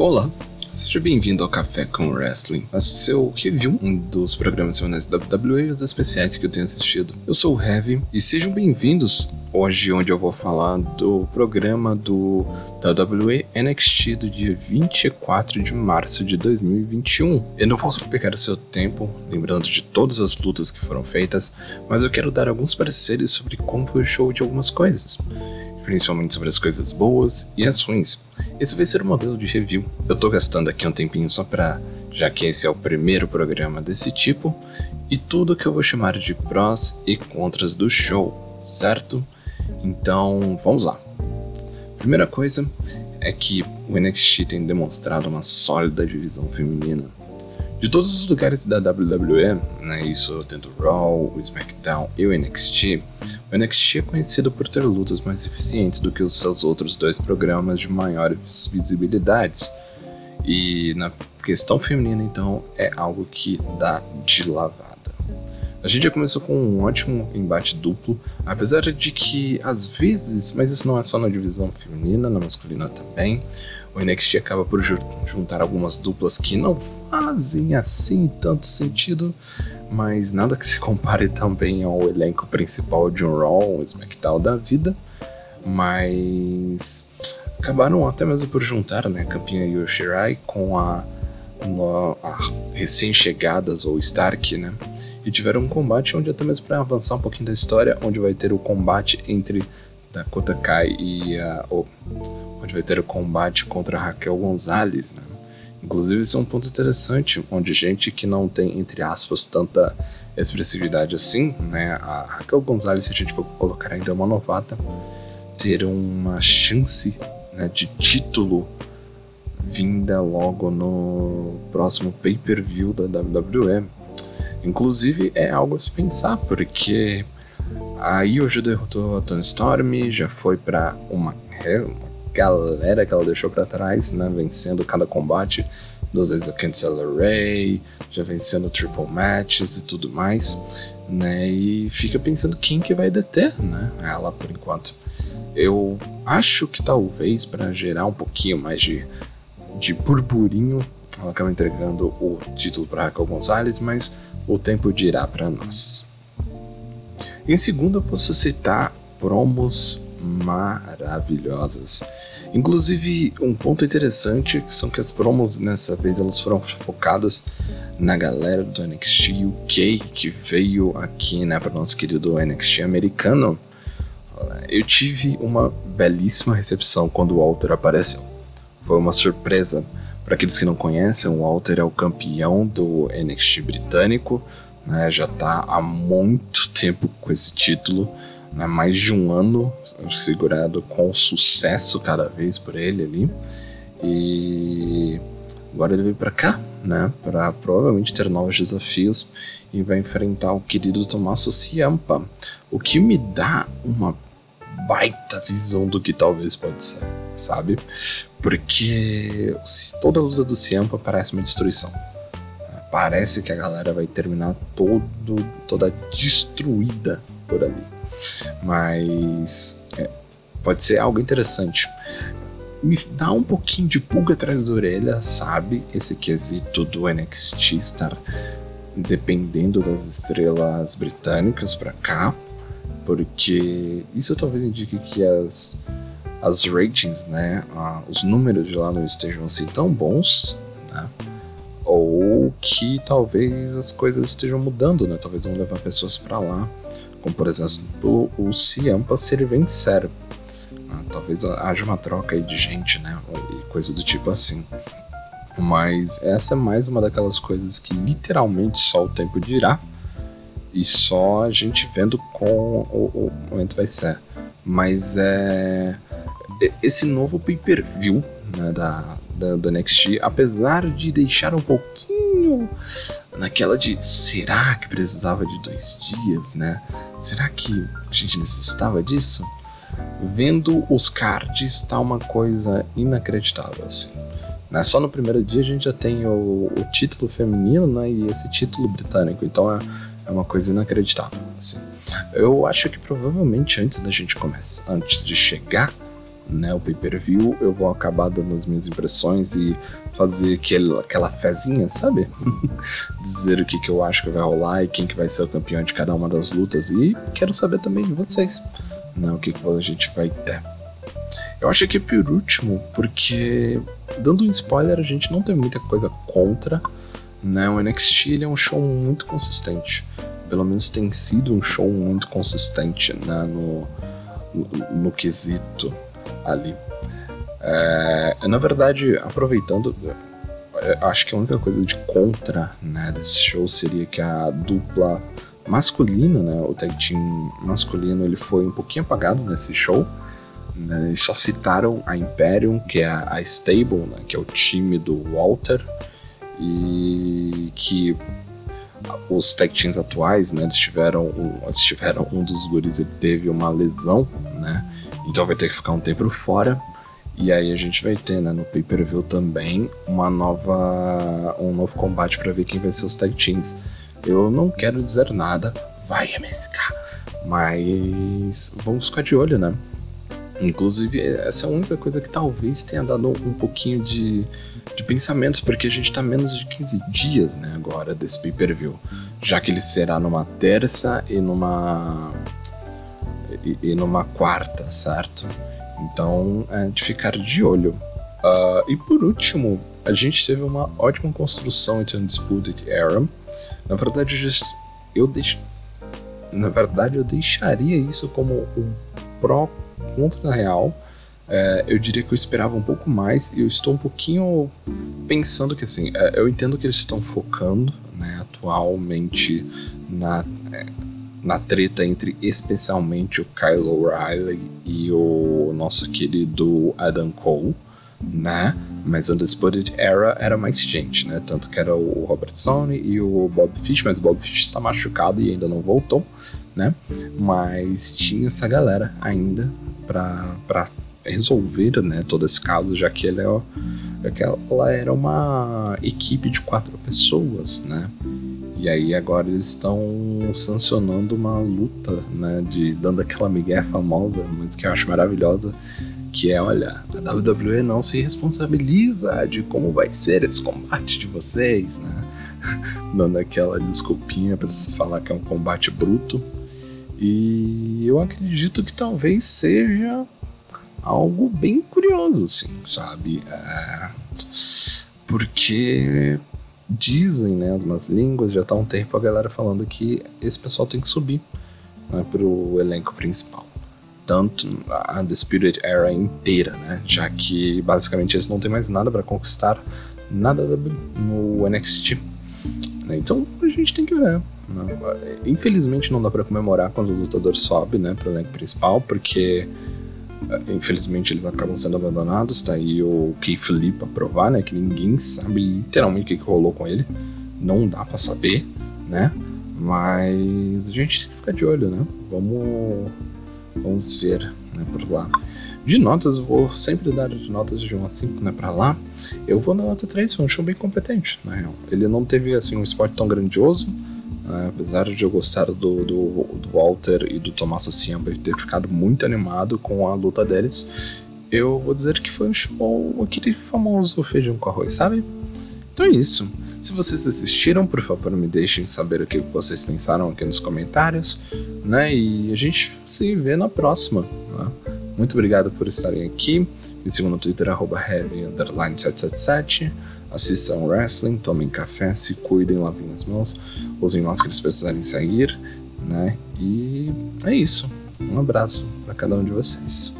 Olá, seja bem-vindo ao Café com Wrestling, a seu review um dos programas semanais da WWE e os especiais que eu tenho assistido. Eu sou o Heavy e sejam bem-vindos hoje onde eu vou falar do programa do WWE NXT do dia 24 de março de 2021. Eu não vou pegar o seu tempo lembrando de todas as lutas que foram feitas, mas eu quero dar alguns pareceres sobre como foi o show de algumas coisas principalmente sobre as coisas boas e as ruins. Esse vai ser o modelo de review. Eu tô gastando aqui um tempinho só pra. já que esse é o primeiro programa desse tipo, e tudo que eu vou chamar de prós e contras do show, certo? Então, vamos lá. Primeira coisa é que o NXT tem demonstrado uma sólida divisão feminina de todos os lugares da WWE, né, isso tendo o Raw, o SmackDown e o NXT, o NXT é conhecido por ter lutas mais eficientes do que os seus outros dois programas de maiores visibilidades. E na questão feminina, então, é algo que dá de lavada. A gente já começou com um ótimo embate duplo, apesar de que às vezes, mas isso não é só na divisão feminina, na masculina também, o NXT acaba por juntar algumas duplas que não fazem assim tanto sentido, mas nada que se compare também ao elenco principal de um Raw, um SmackDown da vida. Mas acabaram até mesmo por juntar né, a campeã Yoshirai com a, a recém-chegadas ou Stark, né? E tiveram um combate onde até mesmo para avançar um pouquinho da história, onde vai ter o combate entre Dakota Kai e a, onde vai ter o combate contra Raquel Gonzalez, né? Inclusive, isso é um ponto interessante, onde gente que não tem, entre aspas, tanta expressividade assim, né? A Raquel Gonzalez, se a gente for colocar ainda uma novata, ter uma chance né, de título vinda logo no próximo pay-per-view da WWE. Inclusive, é algo a se pensar, porque aí hoje derrotou a Tony Storm, já foi para uma, uma galera que ela deixou para trás, né? Vencendo cada combate, duas vezes a Cancela Ray, já vencendo triple matches e tudo mais, né? E fica pensando quem que vai deter, né? Ela por enquanto. Eu acho que talvez para gerar um pouquinho mais de, de burburinho, ela acaba entregando o título para Raquel Gonzalez, mas o tempo dirá para nós. Em segundo, eu posso citar promos maravilhosas. Inclusive, um ponto interessante são que as promos dessa vez elas foram focadas na galera do NXT UK que veio aqui, né, para nosso querido NXT americano. Eu tive uma belíssima recepção quando o Walter apareceu. Foi uma surpresa. Para aqueles que não conhecem, o Walter é o campeão do NXT britânico, né, já está há muito tempo com esse título né, mais de um ano segurado com sucesso cada vez por ele ali. E agora ele veio para cá, né, para provavelmente ter novos desafios e vai enfrentar o querido Tommaso Ciampa, o que me dá uma baita visão do que talvez pode ser, sabe? Porque toda a luta do Ciampa parece uma destruição. Parece que a galera vai terminar todo, toda destruída por ali. Mas é, pode ser algo interessante. Me dá um pouquinho de pulga atrás da orelha, sabe? Esse quesito do NXT estar dependendo das estrelas britânicas para cá, porque isso talvez indique que as, as ratings, né, uh, os números de lá não estejam assim tão bons, né? Ou que talvez as coisas estejam mudando, né? Talvez vão levar pessoas para lá como por exemplo o Ciampa se ele vencer. Ah, talvez haja uma troca aí de gente, né? E coisa do tipo assim. Mas essa é mais uma daquelas coisas que literalmente só o tempo dirá. E só a gente vendo com o, o momento vai ser. Mas é. Esse novo pay-per-view né, da, da, do NXT, apesar de deixar um pouquinho naquela de será que precisava de dois dias, né? Será que a gente necessitava disso? Vendo os cards tá uma coisa inacreditável assim. Né? Só no primeiro dia a gente já tem o, o título feminino né? e esse título britânico, então é, é uma coisa inacreditável. Assim. Eu acho que provavelmente antes da gente começar, antes de chegar né, o pay-per-view, eu vou acabar dando as minhas impressões e fazer aquele, aquela fezinha, sabe? Dizer o que, que eu acho que vai rolar e quem que vai ser o campeão de cada uma das lutas. E quero saber também de vocês, né, o que, que a gente vai ter. Eu acho que é por último, porque dando um spoiler, a gente não tem muita coisa contra, né? O NXT ele é um show muito consistente. Pelo menos tem sido um show muito consistente, né? No, no, no quesito ali. É, na verdade, aproveitando, é, acho que a única coisa de contra né, desse show seria que a dupla masculina, né, o tag team masculino, ele foi um pouquinho apagado nesse show. Né, eles só citaram a Imperium, que é a, a Stable, né, que é o time do Walter, e que os tag teams atuais, né, eles tiveram, eles tiveram um dos guris ele teve uma lesão, né, então vai ter que ficar um tempo fora. E aí a gente vai ter, né, no pay-per-view também uma nova um novo combate para ver quem vai ser os tag teams. Eu não quero dizer nada, vai MSK, mas vamos ficar de olho, né? Inclusive, essa é a única coisa que talvez tenha dado um pouquinho de, de pensamentos, porque a gente tá menos de 15 dias, né, agora, desse pay-per-view. Já que ele será numa terça e numa e, e numa quarta, certo? Então é de ficar de olho. Uh, e por último, a gente teve uma ótima construção entre Undisputed Era. Na verdade, eu deix... na verdade eu deixaria isso como um pró contra na real. É, eu diria que eu esperava um pouco mais e eu estou um pouquinho pensando que assim, é, eu entendo que eles estão focando né, atualmente na, é, na treta entre especialmente o Kyle O'Reilly e o nosso querido Adam Cole, né? Mas Undisputed Era era mais gente, né? Tanto que era o Robert Sony e o Bob Fish, mas o Bob Fish está machucado e ainda não voltou, né? Mas tinha essa galera ainda pra resolver né, todo esse caso, já que ele é, que ela era uma equipe de quatro pessoas, né? E aí agora eles estão sancionando uma luta, né? De dando aquela migué famosa, mas que eu acho maravilhosa, que é, olha, a WWE não se responsabiliza de como vai ser esse combate de vocês, né? dando aquela desculpinha para se falar que é um combate bruto. E eu acredito que talvez seja algo bem curioso, assim, sabe? É... Porque dizem, né, as más línguas, já tá um tempo a galera falando que esse pessoal tem que subir né, pro elenco principal. Tanto a The Spirit Era inteira, né? Já que basicamente eles não têm mais nada para conquistar, nada no NXT. Então a gente tem que ver. Né? Infelizmente não dá para comemorar quando o lutador sobe, né, pro elenco principal, porque é, infelizmente eles acabam sendo abandonados. Tá aí o Keith Lee pra provar, né? Que ninguém sabe literalmente o que, que rolou com ele. Não dá para saber, né? Mas a gente tem que ficar de olho, né? Vamos, vamos ver né, por lá. De notas, eu vou sempre dar notas de 1 a 5 né, pra lá. Eu vou na nota 3, foi um show bem competente, na real. Ele não teve assim, um esporte tão grandioso, né? apesar de eu gostar do, do, do Walter e do Tommaso Ciampa ter ficado muito animado com a luta deles, eu vou dizer que foi um show, aquele famoso feijão com arroz, sabe? Então é isso. Se vocês assistiram, por favor, me deixem saber o que vocês pensaram aqui nos comentários, né? E a gente se vê na próxima. Né? Muito obrigado por estarem aqui. Me sigam no Twitter, arroba heavy777. Assistam wrestling, tomem café, se cuidem, lavem as mãos, usem máscara se precisarem sair, né? E é isso. Um abraço para cada um de vocês.